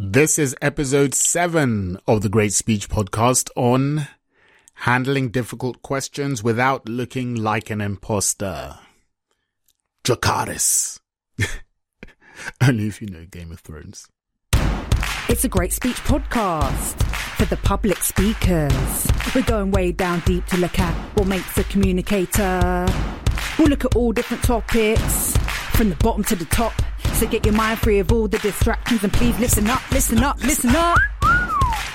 This is episode seven of the Great Speech Podcast on handling difficult questions without looking like an imposter. Dracarys. Only if you know Game of Thrones. It's a great speech podcast for the public speakers. We're going way down deep to look at what makes a communicator. We'll look at all different topics from the bottom to the top. So get your mind free of all the distractions and please listen up, listen up, listen up.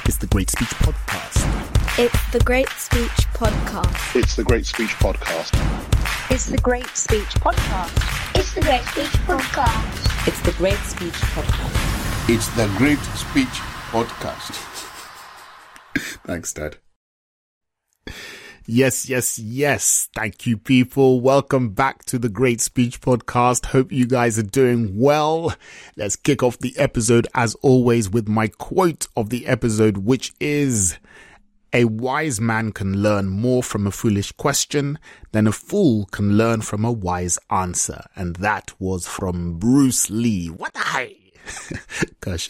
It's the Great Speech Podcast. It's the Great Speech Podcast. It's the Great Speech Podcast. It's the Great Speech Podcast. It's the Great Speech Podcast. It's the Great Speech Podcast. It's the Great Speech Podcast. Thanks, Dad. Yes, yes, yes. Thank you, people. Welcome back to the Great Speech Podcast. Hope you guys are doing well. Let's kick off the episode as always with my quote of the episode, which is a wise man can learn more from a foolish question than a fool can learn from a wise answer. And that was from Bruce Lee. What the hell? Gosh,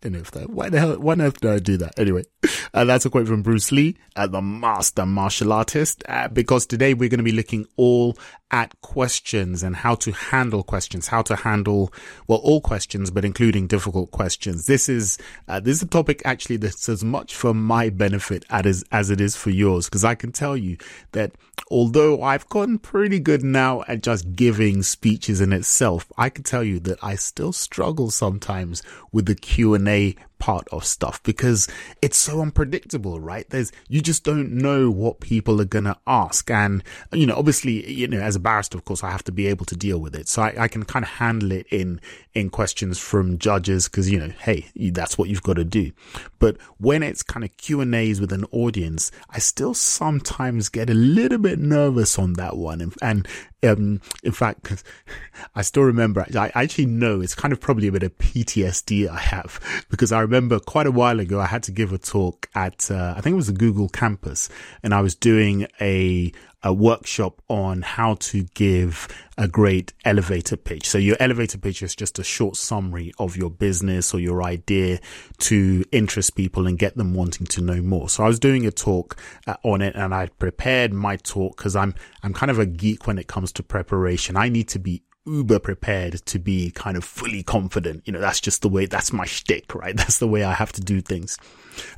I don't know if that, why the hell, why on earth did I do that? Anyway, uh, that's a quote from Bruce Lee, uh, the master martial artist, uh, because today we're going to be looking all at questions and how to handle questions, how to handle, well, all questions, but including difficult questions. This is, uh, this is a topic actually that's as much for my benefit as, as it is for yours, because I can tell you that although I've gotten pretty good now at just giving speeches in itself, I can tell you that I still struggle sometimes with the Q&A part of stuff because it's so unpredictable, right? There's, you just don't know what people are going to ask. And, you know, obviously, you know, as a barrister, of course, I have to be able to deal with it. So I, I can kind of handle it in, in questions from judges because, you know, hey, that's what you've got to do. But when it's kind of Q and A's with an audience, I still sometimes get a little bit nervous on that one. And, and um, in fact, I still remember, I actually know it's kind of probably a bit of PTSD I have because I remember quite a while ago, I had to give a talk at, uh, I think it was the Google campus and I was doing a, a workshop on how to give a great elevator pitch. So your elevator pitch is just a short summary of your business or your idea to interest people and get them wanting to know more. So I was doing a talk uh, on it and I prepared my talk because I'm, I'm kind of a geek when it comes to preparation. I need to be uber prepared to be kind of fully confident. You know, that's just the way, that's my shtick, right? That's the way I have to do things.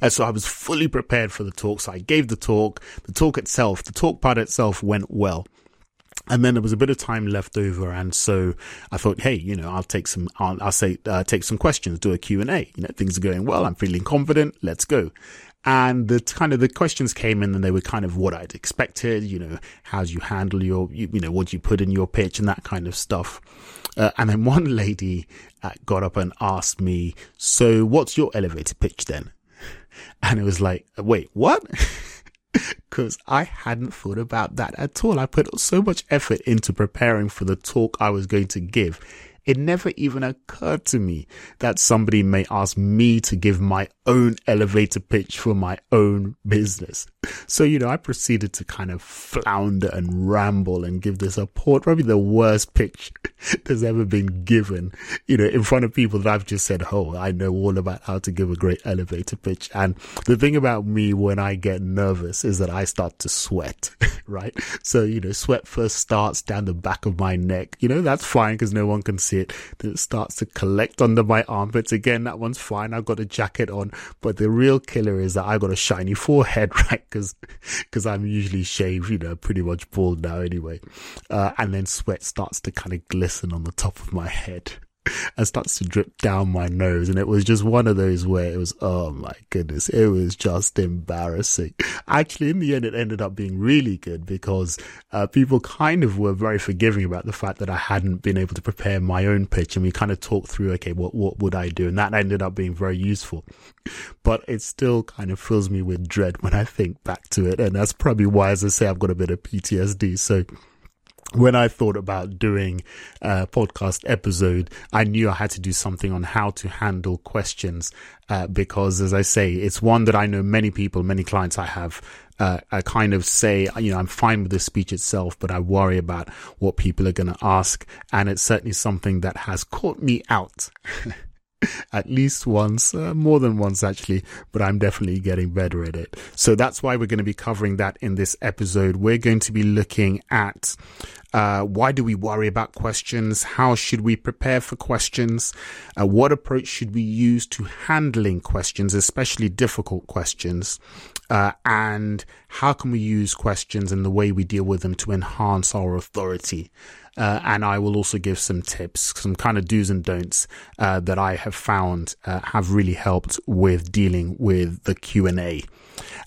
And so I was fully prepared for the talk. So I gave the talk, the talk itself, the talk part itself went well. And then there was a bit of time left over. And so I thought, hey, you know, I'll take some, I'll, I'll say, uh, take some questions, do a Q&A. You know, things are going well. I'm feeling confident. Let's go and the kind of the questions came in and they were kind of what I'd expected, you know, how do you handle your, you, you know, what do you put in your pitch and that kind of stuff. Uh, and then one lady uh, got up and asked me, so what's your elevator pitch then? And it was like, wait, what? Cause I hadn't thought about that at all. I put so much effort into preparing for the talk I was going to give it never even occurred to me that somebody may ask me to give my own elevator pitch for my own business. So, you know, I proceeded to kind of flounder and ramble and give this a report, probably the worst pitch that's ever been given, you know, in front of people that I've just said, Oh, I know all about how to give a great elevator pitch. And the thing about me when I get nervous is that I start to sweat, right? So, you know, sweat first starts down the back of my neck. You know, that's fine because no one can see it. Then it starts to collect under my armpits. Again, that one's fine. I've got a jacket on, but the real killer is that I got a shiny forehead, right? Cause, cause I'm usually shaved, you know, pretty much bald now anyway. Uh, and then sweat starts to kind of glisten on the top of my head and starts to drip down my nose. And it was just one of those where it was, oh my goodness, it was just embarrassing. Actually, in the end, it ended up being really good because uh, people kind of were very forgiving about the fact that I hadn't been able to prepare my own pitch. And we kind of talked through, okay, what, what would I do? And that ended up being very useful. But it still kind of fills me with dread when I think back to it. And that's probably why, as I say, I've got a bit of PTSD. So, when I thought about doing a podcast episode, I knew I had to do something on how to handle questions, uh, because as I say, it's one that I know many people, many clients I have, uh, I kind of say, you know, I'm fine with the speech itself, but I worry about what people are going to ask. And it's certainly something that has caught me out. at least once, uh, more than once actually, but I'm definitely getting better at it. So that's why we're going to be covering that in this episode. We're going to be looking at uh, why do we worry about questions? How should we prepare for questions? Uh, what approach should we use to handling questions, especially difficult questions? Uh, and how can we use questions and the way we deal with them to enhance our authority? Uh, and I will also give some tips, some kind of do's and don'ts uh, that I have found uh, have really helped with dealing with the Q and A.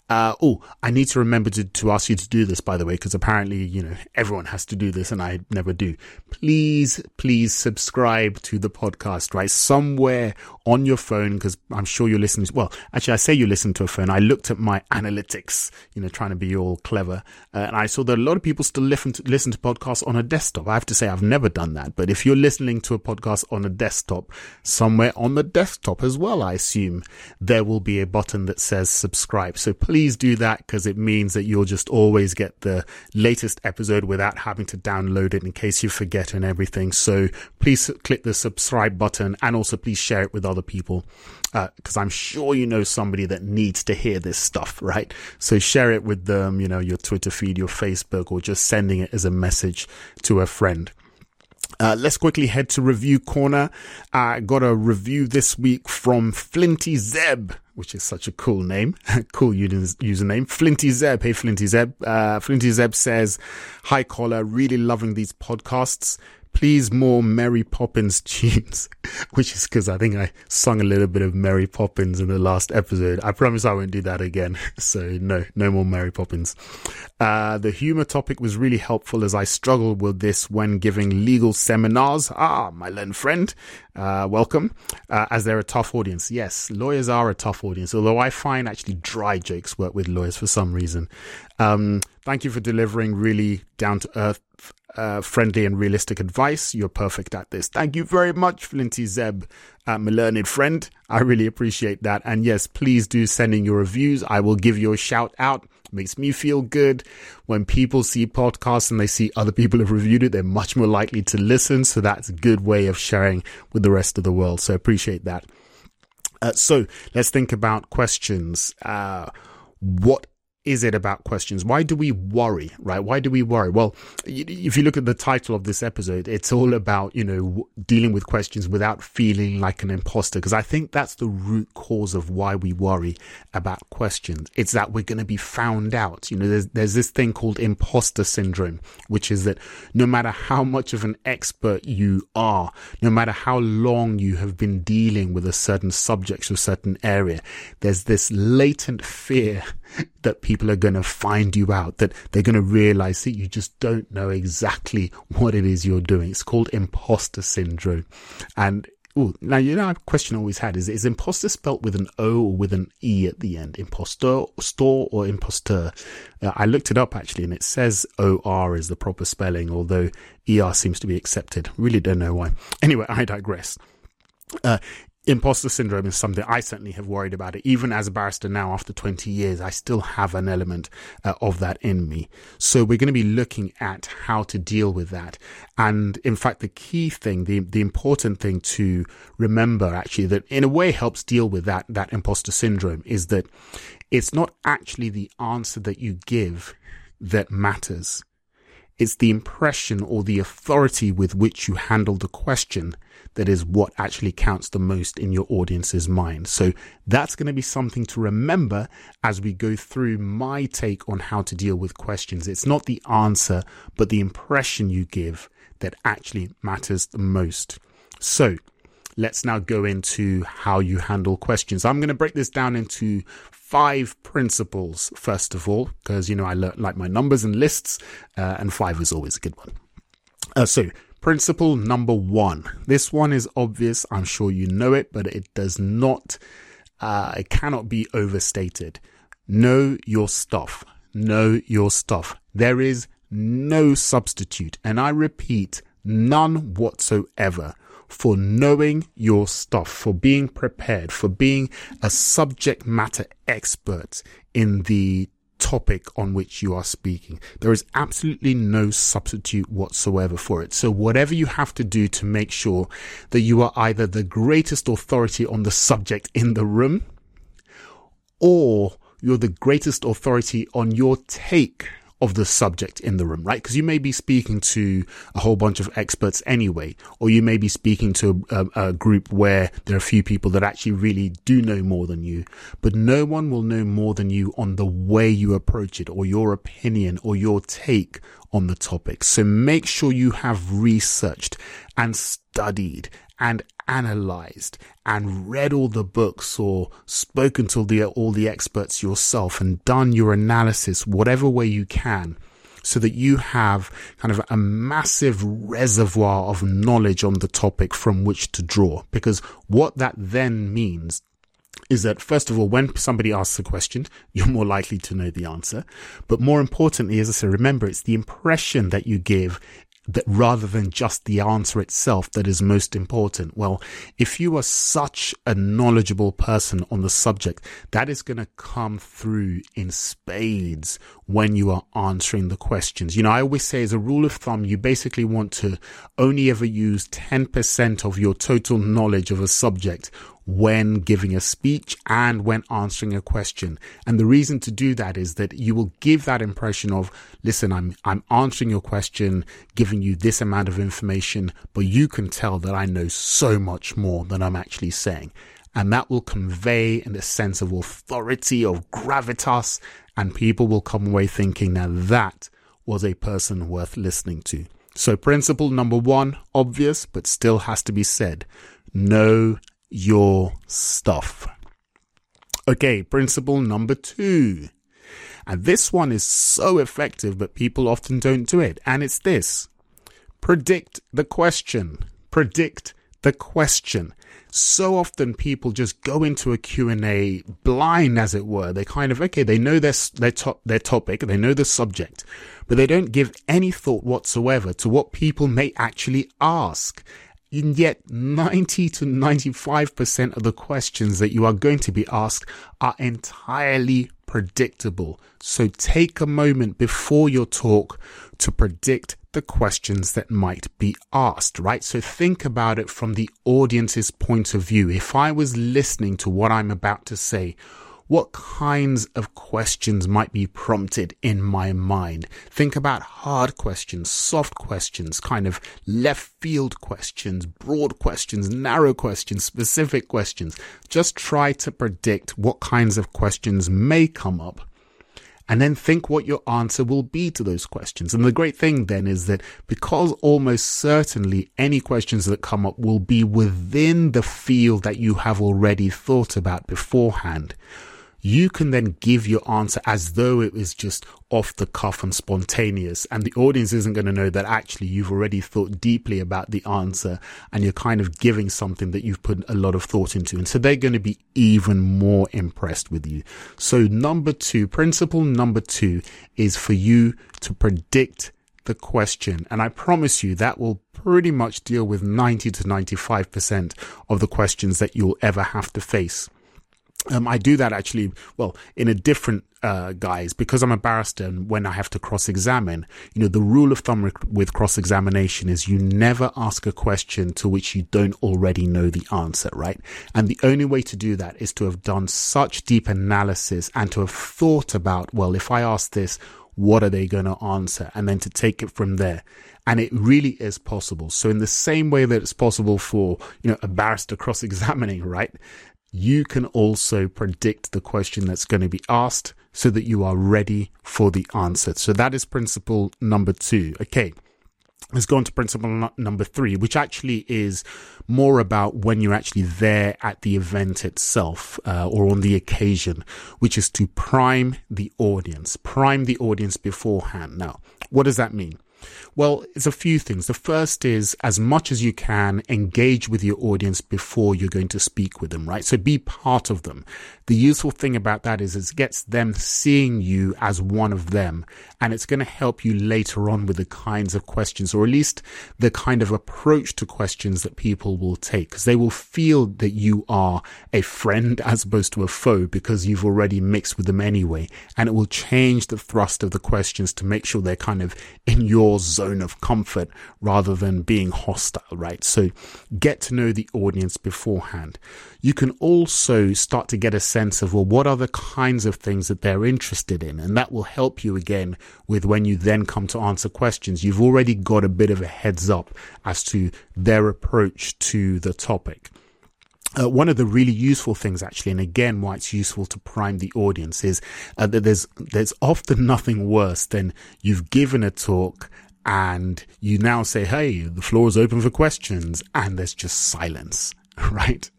Uh, oh, I need to remember to, to ask you to do this, by the way, because apparently, you know, everyone has to do this and I never do. Please, please subscribe to the podcast, right? Somewhere on your phone, because I'm sure you're listening. To, well, actually, I say you listen to a phone. I looked at my analytics, you know, trying to be all clever. Uh, and I saw that a lot of people still listen to, listen to podcasts on a desktop. I have to say, I've never done that. But if you're listening to a podcast on a desktop, somewhere on the desktop as well, I assume there will be a button that says subscribe. So please do that because it means that you'll just always get the latest episode without having to download it in case you forget and everything. So please click the subscribe button and also please share it with other people because uh, I'm sure you know somebody that needs to hear this stuff, right? So share it with them, you know, your Twitter feed, your Facebook, or just sending it as a message to a friend. Uh, let's quickly head to review corner. I uh, got a review this week from Flinty Zeb, which is such a cool name, cool username. Flinty Zeb. Hey, Flinty Zeb. Uh, Flinty Zeb says, hi, caller. Really loving these podcasts please more Mary Poppins tunes, which is because I think I sung a little bit of Mary Poppins in the last episode. I promise I won't do that again. So no, no more Mary Poppins. Uh, the humor topic was really helpful as I struggled with this when giving legal seminars. Ah, my learned friend, uh, welcome. Uh, as they're a tough audience. Yes, lawyers are a tough audience, although I find actually dry jokes work with lawyers for some reason. Um, thank you for delivering really down to earth uh, friendly and realistic advice. You're perfect at this. Thank you very much, Flinty Zeb, uh, my learned friend. I really appreciate that. And yes, please do send in your reviews. I will give you a shout out. Makes me feel good when people see podcasts and they see other people have reviewed it. They're much more likely to listen. So that's a good way of sharing with the rest of the world. So appreciate that. Uh, so let's think about questions. Uh, what is it about questions? Why do we worry, right? Why do we worry? Well, if you look at the title of this episode, it's all about, you know, dealing with questions without feeling like an imposter. Because I think that's the root cause of why we worry about questions. It's that we're going to be found out. You know, there's, there's this thing called imposter syndrome, which is that no matter how much of an expert you are, no matter how long you have been dealing with a certain subject or certain area, there's this latent fear that people are going to find you out, that they're going to realize that you just don't know exactly what it is you're doing. It's called imposter syndrome. And Ooh, now you know a question I always had is is imposter spelt with an O or with an E at the end? Imposter, store or imposter? Uh, I looked it up actually, and it says O R is the proper spelling, although E R seems to be accepted. Really don't know why. Anyway, I digress. Uh, imposter syndrome is something I certainly have worried about it. Even as a barrister now, after 20 years, I still have an element uh, of that in me. So we're going to be looking at how to deal with that. And in fact, the key thing, the, the important thing to remember actually that in a way helps deal with that, that imposter syndrome is that it's not actually the answer that you give that matters. It's the impression or the authority with which you handle the question that is what actually counts the most in your audience's mind. So that's going to be something to remember as we go through my take on how to deal with questions. It's not the answer, but the impression you give that actually matters the most. So let's now go into how you handle questions. I'm going to break this down into five principles, first of all, because, you know, I like my numbers and lists, uh, and five is always a good one. Uh, so, principle number one. This one is obvious. I'm sure you know it, but it does not, uh, it cannot be overstated. Know your stuff. Know your stuff. There is no substitute, and I repeat, none whatsoever for knowing your stuff, for being prepared, for being a subject matter expert in the topic on which you are speaking. There is absolutely no substitute whatsoever for it. So whatever you have to do to make sure that you are either the greatest authority on the subject in the room or you're the greatest authority on your take of the subject in the room, right? Because you may be speaking to a whole bunch of experts anyway, or you may be speaking to a, a, group where there are a few people that actually really do know more than you, but no one will know more than you on the way you approach it or your opinion or your take on the topic. So make sure you have researched and studied and analyzed and read all the books or spoken to the, all the experts yourself and done your analysis whatever way you can so that you have kind of a massive reservoir of knowledge on the topic from which to draw. Because what that then means is that first of all, when somebody asks a question, you're more likely to know the answer. But more importantly, as I said, remember, it's the impression that you give that rather than just the answer itself that is most important. Well, if you are such a knowledgeable person on the subject, that is going to come through in spades when you are answering the questions. You know, I always say as a rule of thumb, you basically want to only ever use 10% of your total knowledge of a subject when giving a speech and when answering a question. And the reason to do that is that you will give that impression of, listen, I'm, I'm answering your question, giving you this amount of information, but you can tell that I know so much more than I'm actually saying. And that will convey in a sense of authority, of gravitas, and people will come away thinking now that was a person worth listening to. So principle number one, obvious, but still has to be said. Know your stuff. Okay, principle number two. And this one is so effective, but people often don't do it. And it's this. Predict the question. Predict the question. So often people just go into a Q&A blind, as it were. They kind of, okay, they know their, their, to- their topic, they know the subject, but they don't give any thought whatsoever to what people may actually ask. And yet 90 to 95% of the questions that you are going to be asked are entirely predictable. So take a moment before your talk to predict the questions that might be asked, right? So think about it from the audience's point of view. If I was listening to what I'm about to say, what kinds of questions might be prompted in my mind. Think about hard questions, soft questions, kind of left field questions, broad questions, narrow questions, specific questions. Just try to predict what kinds of questions may come up and then think what your answer will be to those questions. And the great thing then is that because almost certainly any questions that come up will be within the field that you have already thought about beforehand, you can then give your answer as though it was just off the cuff and spontaneous. And the audience isn't going to know that actually you've already thought deeply about the answer and you're kind of giving something that you've put a lot of thought into. And so they're going to be even more impressed with you. So number two, principle number two is for you to predict the question. And I promise you that will pretty much deal with 90 to 95% of the questions that you'll ever have to face. Um, I do that actually, well, in a different uh, guise because I'm a barrister and when I have to cross examine, you know, the rule of thumb with cross examination is you never ask a question to which you don't already know the answer, right? And the only way to do that is to have done such deep analysis and to have thought about, well, if I ask this, what are they going to answer? And then to take it from there. And it really is possible. So in the same way that it's possible for, you know, a barrister cross examining, right? You can also predict the question that's going to be asked so that you are ready for the answer. So that is principle number two. Okay. Let's go on to principle number three, which actually is more about when you're actually there at the event itself uh, or on the occasion, which is to prime the audience, prime the audience beforehand. Now, what does that mean? Well, it's a few things. The first is as much as you can engage with your audience before you're going to speak with them, right? So be part of them. The useful thing about that is it gets them seeing you as one of them and it's going to help you later on with the kinds of questions or at least the kind of approach to questions that people will take because they will feel that you are a friend as opposed to a foe because you've already mixed with them anyway and it will change the thrust of the questions to make sure they're kind of in your zone of comfort rather than being hostile, right? So get to know the audience beforehand. You can also start to get a sense of, well, what are the kinds of things that they're interested in? And that will help you again with when you then come to answer questions. You've already got a bit of a heads up as to their approach to the topic. Uh, one of the really useful things actually, and again, why it's useful to prime the audience is uh, that there's, there's often nothing worse than you've given a talk and you now say, Hey, the floor is open for questions. And there's just silence, right?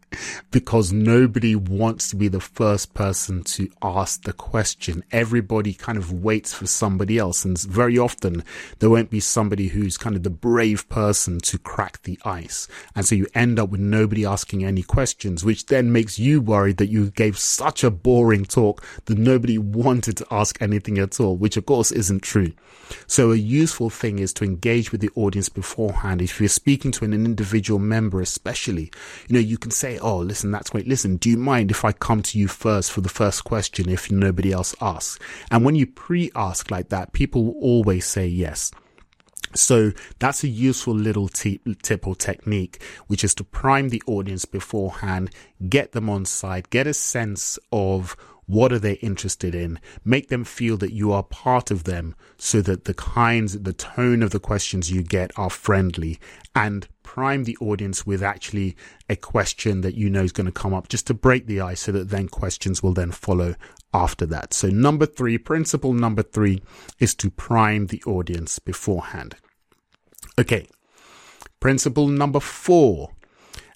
Because nobody wants to be the first person to ask the question. Everybody kind of waits for somebody else. And very often there won't be somebody who's kind of the brave person to crack the ice. And so you end up with nobody asking any questions, which then makes you worried that you gave such a boring talk that nobody wanted to ask anything at all, which of course isn't true. So a useful thing is to engage with the audience beforehand. If you're speaking to an individual member, especially, you know, you can say, Oh, listen, that's great. Listen, do you mind if I come to you first for the first question if nobody else asks? And when you pre-ask like that, people will always say yes. So that's a useful little tip, tip or technique, which is to prime the audience beforehand, get them on side, get a sense of what are they interested in? Make them feel that you are part of them so that the kinds, the tone of the questions you get are friendly and prime the audience with actually a question that you know is going to come up just to break the ice so that then questions will then follow after that. So number three, principle number three is to prime the audience beforehand. Okay. Principle number four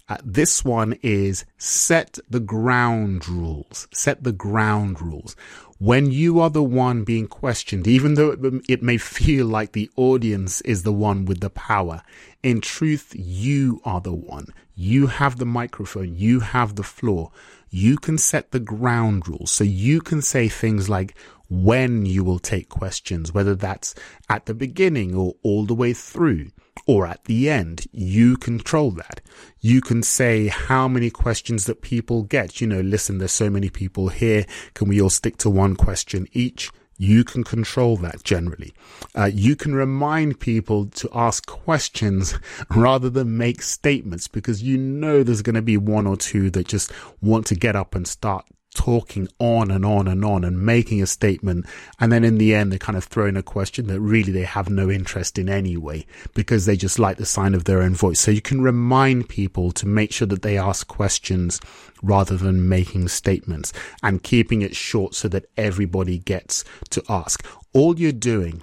uh, this one is set the ground rules. Set the ground rules. When you are the one being questioned, even though it, it may feel like the audience is the one with the power, in truth, you are the one. You have the microphone. You have the floor. You can set the ground rules. So you can say things like, when you will take questions, whether that's at the beginning or all the way through or at the end. You control that. You can say how many questions that people get. You know, listen, there's so many people here. Can we all stick to one question each? You can control that generally. Uh, you can remind people to ask questions rather than make statements because you know there's going to be one or two that just want to get up and start talking on and on and on and making a statement. And then in the end, they kind of throw in a question that really they have no interest in anyway, because they just like the sign of their own voice. So you can remind people to make sure that they ask questions rather than making statements and keeping it short so that everybody gets to ask. All you're doing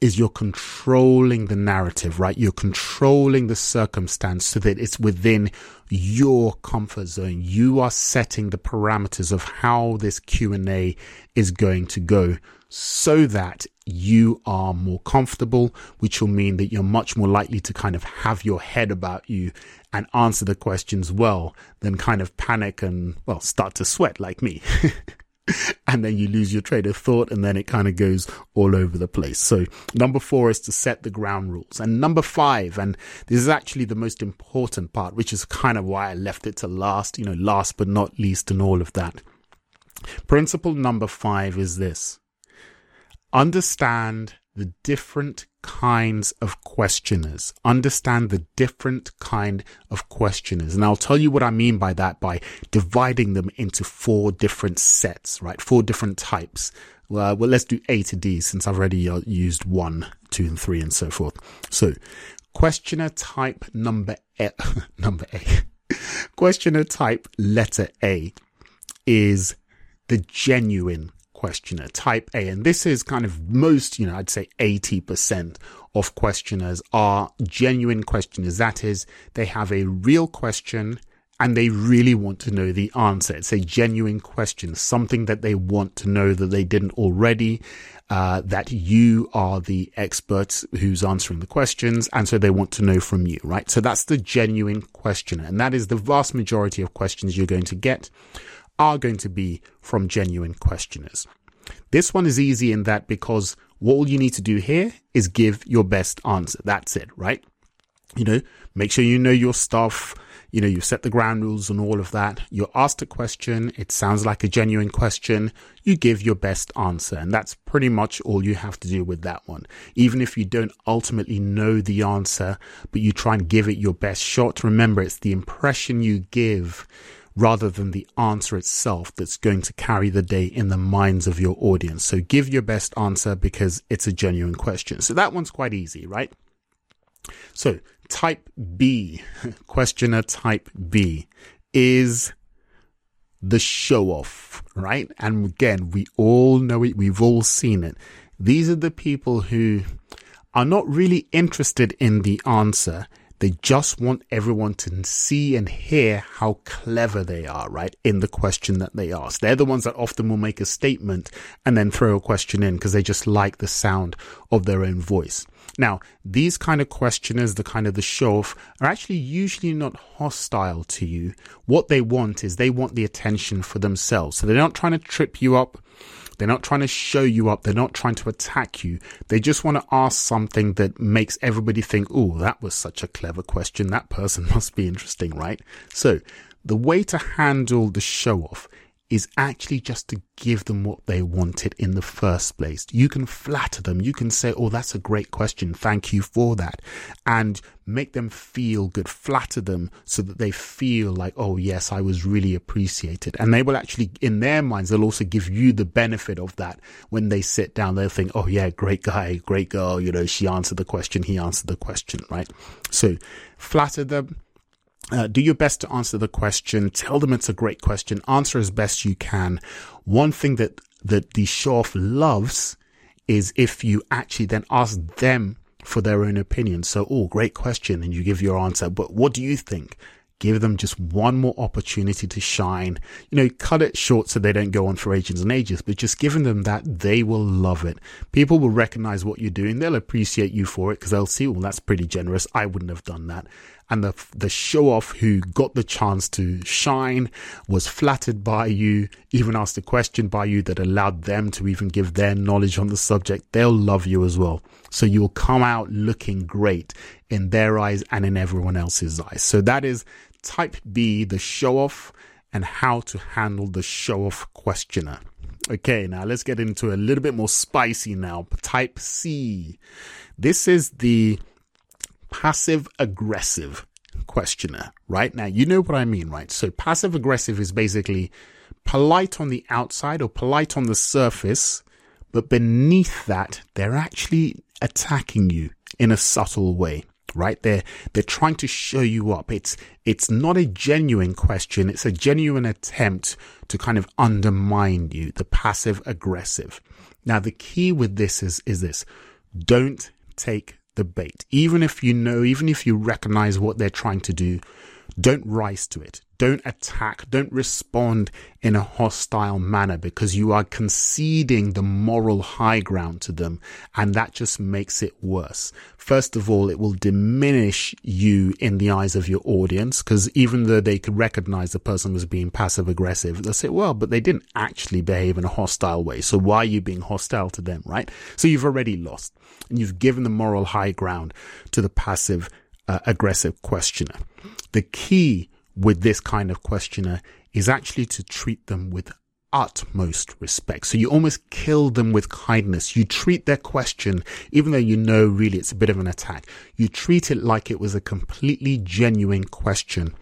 is you're controlling the narrative, right? You're controlling the circumstance so that it's within your comfort zone. You are setting the parameters of how this Q&A is going to go so that you are more comfortable, which will mean that you're much more likely to kind of have your head about you and answer the questions well than kind of panic and, well, start to sweat like me. and then you lose your train of thought and then it kind of goes all over the place. So number four is to set the ground rules. And number five, and this is actually the most important part, which is kind of why I left it to last, you know, last but not least and all of that. Principle number five is this. Understand the different kinds of questioners. Understand the different kind of questioners. And I'll tell you what I mean by that by dividing them into four different sets, right? Four different types. Well, well let's do A to D since I've already uh, used one, two, and three and so forth. So questioner type number A, number A, questioner type letter A is the genuine questioner, type A. And this is kind of most, you know, I'd say 80% of questioners are genuine questioners. That is, they have a real question and they really want to know the answer. It's a genuine question, something that they want to know that they didn't already, uh, that you are the expert who's answering the questions. And so they want to know from you, right? So that's the genuine questioner. And that is the vast majority of questions you're going to get are going to be from genuine questioners. This one is easy in that because what all you need to do here is give your best answer. That's it, right? You know, make sure you know your stuff you know, you set the ground rules and all of that. You're asked a question. It sounds like a genuine question. You give your best answer. And that's pretty much all you have to do with that one. Even if you don't ultimately know the answer, but you try and give it your best shot, remember it's the impression you give rather than the answer itself that's going to carry the day in the minds of your audience. So give your best answer because it's a genuine question. So that one's quite easy, right? So type B, questioner type B is the show off, right? And again, we all know it. We've all seen it. These are the people who are not really interested in the answer. They just want everyone to see and hear how clever they are, right? In the question that they ask. They're the ones that often will make a statement and then throw a question in because they just like the sound of their own voice. Now, these kind of questioners, the kind of the show off, are actually usually not hostile to you. What they want is they want the attention for themselves. So they're not trying to trip you up. They're not trying to show you up. They're not trying to attack you. They just want to ask something that makes everybody think, oh, that was such a clever question. That person must be interesting, right? So the way to handle the show off is actually just to give them what they wanted in the first place. You can flatter them. You can say, Oh, that's a great question. Thank you for that. And make them feel good. Flatter them so that they feel like, Oh, yes, I was really appreciated. And they will actually, in their minds, they'll also give you the benefit of that when they sit down. They'll think, Oh, yeah, great guy, great girl. You know, she answered the question. He answered the question, right? So flatter them uh, do your best to answer the question. Tell them it's a great question. Answer as best you can. One thing that, that the show off loves is if you actually then ask them for their own opinion. So, oh, great question. And you give your answer. But what do you think? Give them just one more opportunity to shine. You know, cut it short so they don't go on for ages and ages, but just giving them that, they will love it. People will recognize what you're doing. They'll appreciate you for it because they'll see, well, that's pretty generous. I wouldn't have done that and the the show off who got the chance to shine was flattered by you, even asked a question by you that allowed them to even give their knowledge on the subject, they'll love you as well. So you'll come out looking great in their eyes and in everyone else's eyes. So that is type B, the show off and how to handle the show off questioner. Okay, now let's get into a little bit more spicy now. Type C. This is the passive aggressive questioner, right? Now, you know what I mean, right? So passive aggressive is basically polite on the outside or polite on the surface, but beneath that, they're actually attacking you in a subtle way right? They're they're trying to show you up. It's it's not a genuine question. It's a genuine attempt to kind of undermine you the passive aggressive. Now the key with this is is this. Don't take the bait. Even if you know, even if you recognize what they're trying to do, don't rise to it. Don't attack. Don't respond in a hostile manner because you are conceding the moral high ground to them. And that just makes it worse. First of all, it will diminish you in the eyes of your audience because even though they could recognize the person was being passive aggressive, they'll say, well, but they didn't actually behave in a hostile way. So why are you being hostile to them? Right. So you've already lost and you've given the moral high ground to the passive uh, aggressive questioner. The key with this kind of questioner is actually to treat them with utmost respect. So you almost kill them with kindness. You treat their question, even though you know really it's a bit of an attack, you treat it like it was a completely genuine question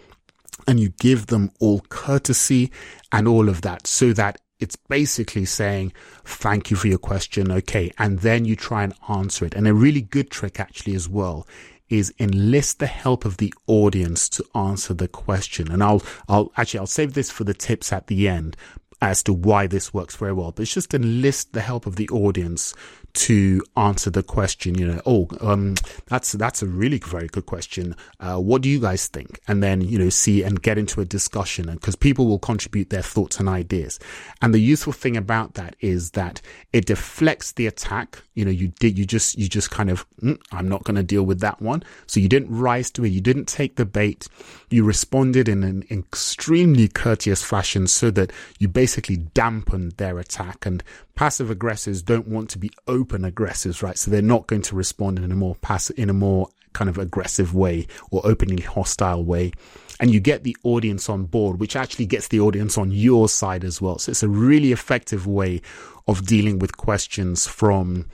and you give them all courtesy and all of that so that it's basically saying, thank you for your question. Okay. And then you try and answer it. And a really good trick actually as well is enlist the help of the audience to answer the question. And I'll, I'll actually, I'll save this for the tips at the end as to why this works very well. But it's just enlist the help of the audience to answer the question, you know, oh, um, that's, that's a really very good question. Uh, what do you guys think? And then, you know, see and get into a discussion and because people will contribute their thoughts and ideas. And the useful thing about that is that it deflects the attack. You know, you did, you just, you just kind of, mm, I'm not going to deal with that one. So you didn't rise to it. You didn't take the bait. You responded in an extremely courteous fashion so that you basically dampened their attack and passive aggressors don't want to be open aggressors, right? So they're not going to respond in a more passive, in a more kind of aggressive way or openly hostile way. And you get the audience on board, which actually gets the audience on your side as well. So it's a really effective way of dealing with questions from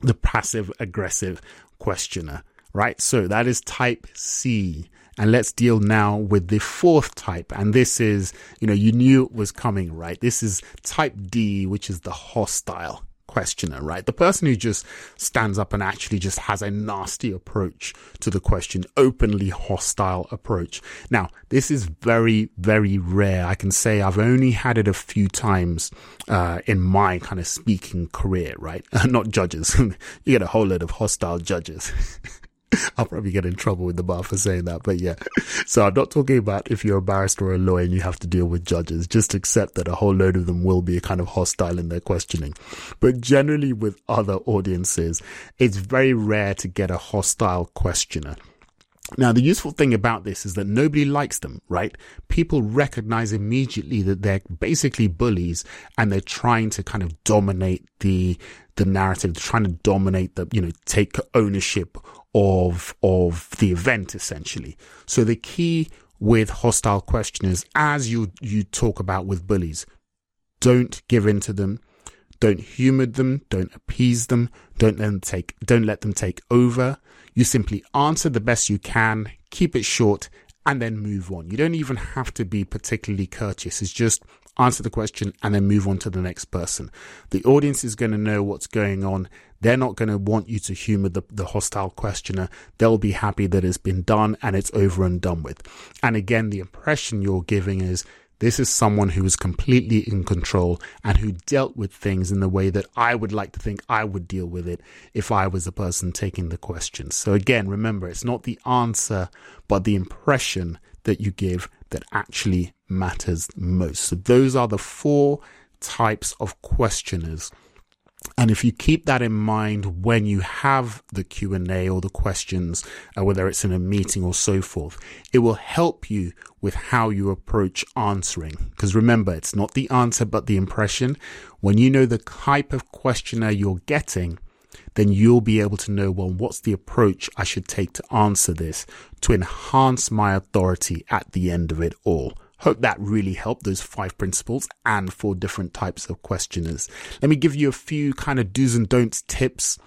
the passive aggressive questioner, right? So that is type C. And let's deal now with the fourth type. And this is, you know, you knew it was coming, right? This is type D, which is the hostile questioner, right? The person who just stands up and actually just has a nasty approach to the question, openly hostile approach. Now, this is very, very rare. I can say I've only had it a few times, uh, in my kind of speaking career, right? Not judges. you get a whole lot of hostile judges. I'll probably get in trouble with the bar for saying that, but yeah. So I'm not talking about if you're a barrister or a lawyer and you have to deal with judges. Just accept that a whole load of them will be kind of hostile in their questioning. But generally with other audiences, it's very rare to get a hostile questioner. Now, the useful thing about this is that nobody likes them, right? People recognize immediately that they're basically bullies and they're trying to kind of dominate the, the narrative, trying to dominate the, you know, take ownership of of the event essentially. So the key with hostile questioners, as you you talk about with bullies, don't give in to them, don't humor them, don't appease them, don't let them take don't let them take over. You simply answer the best you can, keep it short, and then move on. You don't even have to be particularly courteous. It's just answer the question and then move on to the next person. The audience is going to know what's going on. They're not going to want you to humor the, the hostile questioner. They'll be happy that it's been done and it's over and done with. And again, the impression you're giving is this is someone who is completely in control and who dealt with things in the way that I would like to think I would deal with it if I was the person taking the questions. So again, remember, it's not the answer, but the impression that you give that actually matters most. So those are the four types of questioners. And if you keep that in mind when you have the Q&A or the questions, uh, whether it's in a meeting or so forth, it will help you with how you approach answering. Because remember, it's not the answer, but the impression. When you know the type of questioner you're getting, then you'll be able to know, well, what's the approach I should take to answer this to enhance my authority at the end of it all. Hope that really helped those five principles and four different types of questioners. Let me give you a few kind of do's and don'ts tips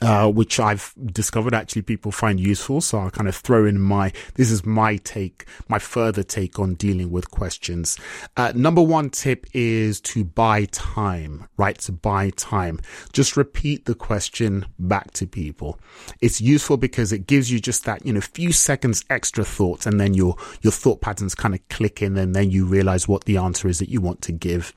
uh, which I've discovered actually people find useful. So I'll kind of throw in my, this is my take, my further take on dealing with questions. Uh, number one tip is to buy time, right? To buy time. Just repeat the question back to people. It's useful because it gives you just that, you know, few seconds extra thought and then your, your thought patterns kind of click in and then you realize what the answer is that you want to give.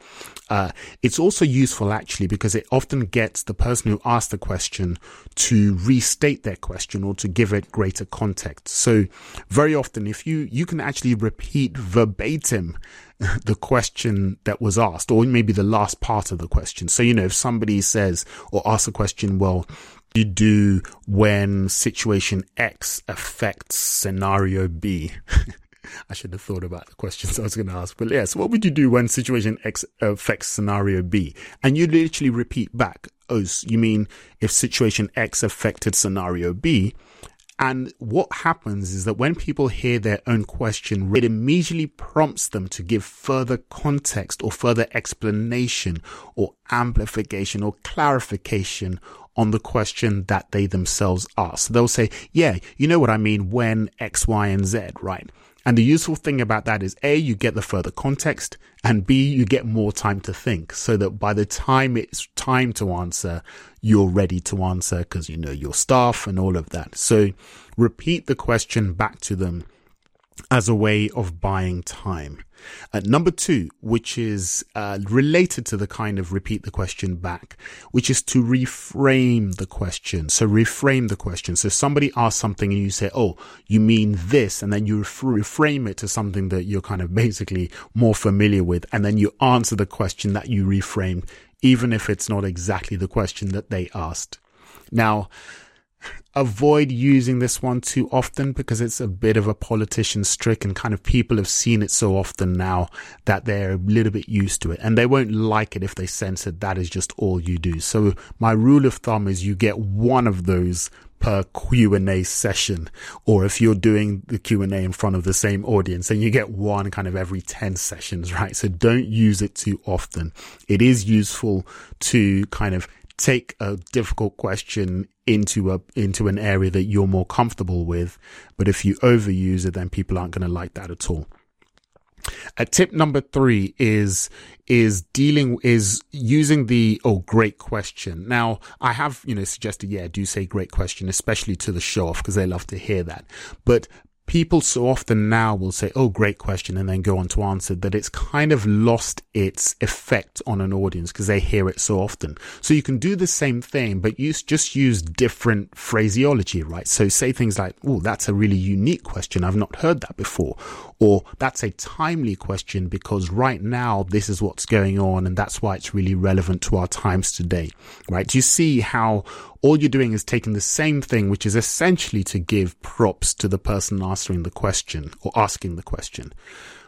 Uh, it's also useful actually because it often gets the person who asked the question to restate their question or to give it greater context. So very often, if you, you can actually repeat verbatim the question that was asked or maybe the last part of the question. So, you know, if somebody says or asks a question, well, you do when situation X affects scenario B. I should have thought about the questions I was going to ask. But yes, what would you do when situation X affects scenario B? And you literally repeat back, oh, you mean if situation X affected scenario B? And what happens is that when people hear their own question, it immediately prompts them to give further context or further explanation or amplification or clarification on the question that they themselves ask. They'll say, yeah, you know what I mean when X, Y, and Z, right? And the useful thing about that is A, you get the further context and B, you get more time to think so that by the time it's time to answer, you're ready to answer because you know your staff and all of that. So repeat the question back to them as a way of buying time. Uh, number two, which is uh, related to the kind of repeat the question back, which is to reframe the question. So reframe the question. So somebody asks something and you say, "Oh, you mean this," and then you reframe it to something that you're kind of basically more familiar with, and then you answer the question that you reframed, even if it's not exactly the question that they asked. Now, avoid using this one too often because it's a bit of a politician's trick and kind of people have seen it so often now that they're a little bit used to it. And they won't like it if they sense that that is just all you do. So my rule of thumb is you get one of those per Q&A session or if you're doing the Q&A in front of the same audience then you get one kind of every 10 sessions right? So don't use it too often. It is useful to kind of take a difficult question into a into an area that you're more comfortable with but if you overuse it then people aren't going to like that at all uh, tip number three is is dealing is using the oh great question. Now I have you know suggested yeah do say great question especially to the show off because they love to hear that. But people so often now will say, Oh, great question, and then go on to answer that it's kind of lost its effect on an audience because they hear it so often. So you can do the same thing, but use, just use different phraseology, right? So say things like, Oh, that's a really unique question. I've not heard that before. Or that's a timely question because right now this is what's going on and that's why it's really relevant to our times today, right? Do you see how all you're doing is taking the same thing, which is essentially to give props to the person answering the question or asking the question.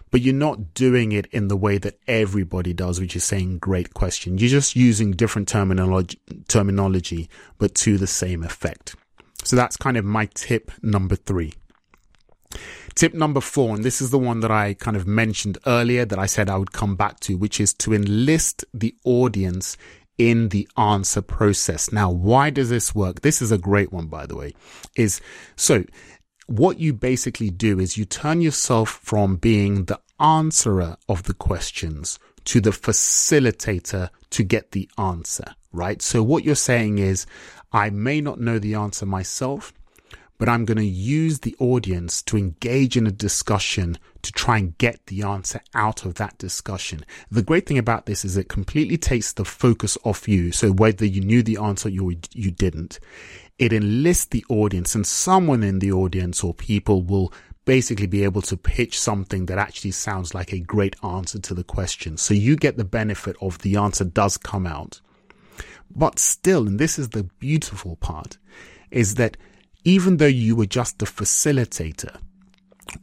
But you're not doing it in the way that everybody does, which is saying great question. You're just using different terminology, terminology, but to the same effect. So that's kind of my tip number three. Tip number four, and this is the one that I kind of mentioned earlier that I said I would come back to, which is to enlist the audience in the answer process. Now, why does this work? This is a great one, by the way, is so what you basically do is you turn yourself from being the answerer of the questions to the facilitator to get the answer, right? So what you're saying is, I may not know the answer myself, but I'm going to use the audience to engage in a discussion to try and get the answer out of that discussion. The great thing about this is it completely takes the focus off you. So whether you knew the answer or you didn't, it enlists the audience and someone in the audience or people will basically be able to pitch something that actually sounds like a great answer to the question. So you get the benefit of the answer does come out. But still, and this is the beautiful part, is that even though you were just the facilitator,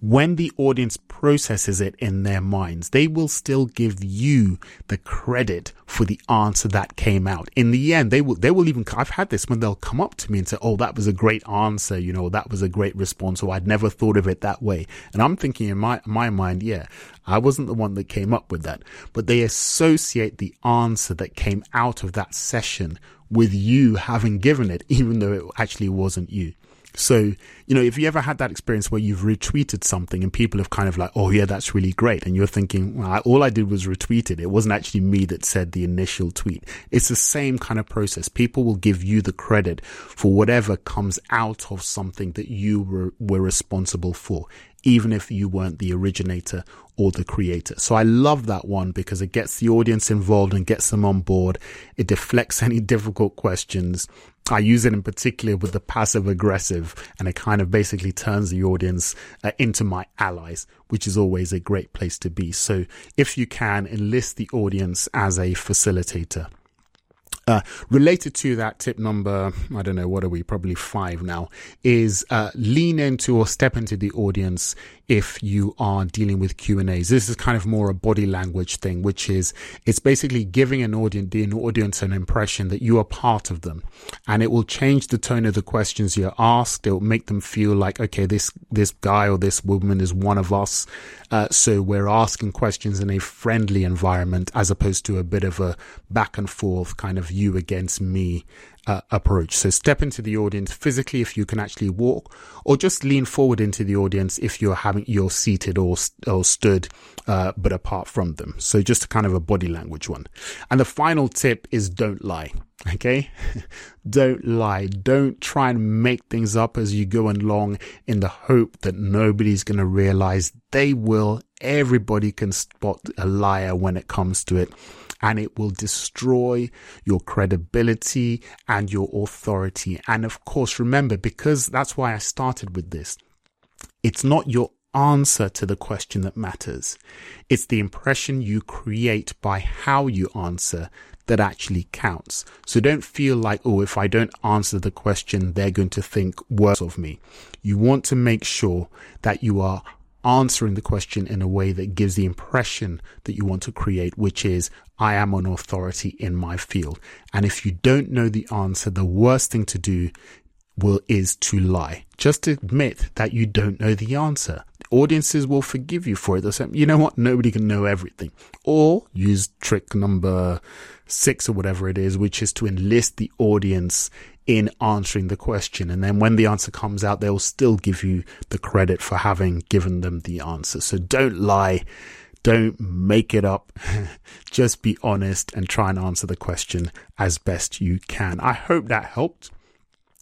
when the audience processes it in their minds, they will still give you the credit for the answer that came out. In the end, they will, they will even, I've had this when they'll come up to me and say, Oh, that was a great answer. You know, that was a great response. Or I'd never thought of it that way. And I'm thinking in my, my mind, yeah, I wasn't the one that came up with that, but they associate the answer that came out of that session with you having given it, even though it actually wasn't you. So, you know, if you ever had that experience where you've retweeted something and people have kind of like, oh, yeah, that's really great. And you're thinking, well, all I did was retweet it. It wasn't actually me that said the initial tweet. It's the same kind of process. People will give you the credit for whatever comes out of something that you were, were responsible for, even if you weren't the originator or the creator. So I love that one because it gets the audience involved and gets them on board. It deflects any difficult questions I use it in particular with the passive aggressive, and it kind of basically turns the audience uh, into my allies, which is always a great place to be. So if you can enlist the audience as a facilitator. Uh, related to that tip number, I don't know, what are we? Probably five now, is uh, lean into or step into the audience if you are dealing with Q and A's. This is kind of more a body language thing, which is it's basically giving an audience, the audience an impression that you are part of them, and it will change the tone of the questions you're asked. It will make them feel like, okay, this this guy or this woman is one of us, uh, so we're asking questions in a friendly environment as opposed to a bit of a back and forth kind of you against me uh, approach. So step into the audience physically if you can actually walk, or just lean forward into the audience if you're having you're seated or or stood, uh, but apart from them. So just kind of a body language one. And the final tip is don't lie. Okay, don't lie. Don't try and make things up as you go along in the hope that nobody's going to realize. They will. Everybody can spot a liar when it comes to it and it will destroy your credibility and your authority. And of course, remember, because that's why I started with this, it's not your answer to the question that matters. It's the impression you create by how you answer that actually counts. So don't feel like, oh, if I don't answer the question, they're going to think worse of me. You want to make sure that you are answering the question in a way that gives the impression that you want to create, which is, I am an authority in my field. And if you don't know the answer, the worst thing to do will is to lie. Just admit that you don't know the answer. Audiences will forgive you for it. They'll say, you know what? Nobody can know everything. Or use trick number six or whatever it is, which is to enlist the audience in answering the question. And then when the answer comes out, they'll still give you the credit for having given them the answer. So don't lie. Don't make it up. Just be honest and try and answer the question as best you can. I hope that helped.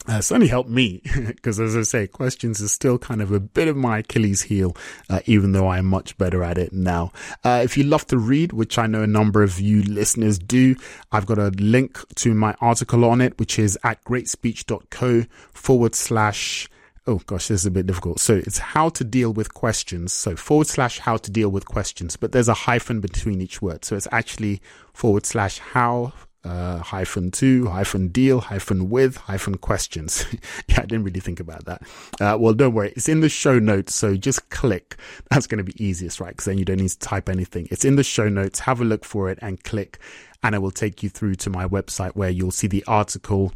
Uh, certainly helped me because, as I say, questions is still kind of a bit of my Achilles heel, uh, even though I'm much better at it now. Uh, if you love to read, which I know a number of you listeners do, I've got a link to my article on it, which is at greatspeech.co forward slash Oh gosh, this is a bit difficult. So it's how to deal with questions. So forward slash how to deal with questions, but there's a hyphen between each word. So it's actually forward slash how uh, hyphen to, hyphen deal, hyphen with, hyphen questions. yeah, I didn't really think about that. Uh, well, don't worry. It's in the show notes. So just click. That's going to be easiest, right? Because then you don't need to type anything. It's in the show notes. Have a look for it and click and it will take you through to my website where you'll see the article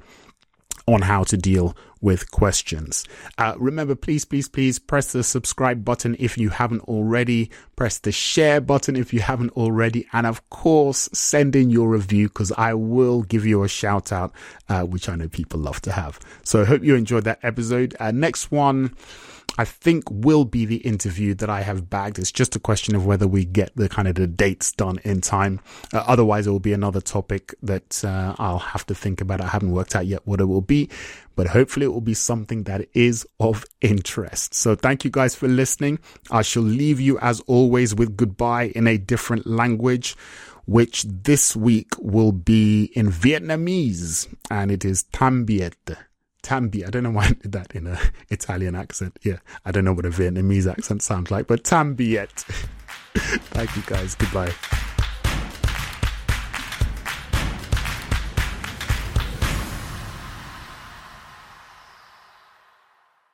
on how to deal with questions. Uh, remember, please, please, please press the subscribe button if you haven't already. Press the share button if you haven't already. And of course, send in your review because I will give you a shout out, uh, which I know people love to have. So I hope you enjoyed that episode. Uh, next one. I think will be the interview that I have bagged. It's just a question of whether we get the kind of the dates done in time. Uh, otherwise, it will be another topic that uh, I'll have to think about. I haven't worked out yet what it will be, but hopefully it will be something that is of interest. So thank you guys for listening. I shall leave you as always with goodbye in a different language which this week will be in Vietnamese, and it is Tambiet. Tambi. I don't know why I did that in a Italian accent. Yeah, I don't know what a Vietnamese accent sounds like, but Tambiet. Thank you guys. Goodbye.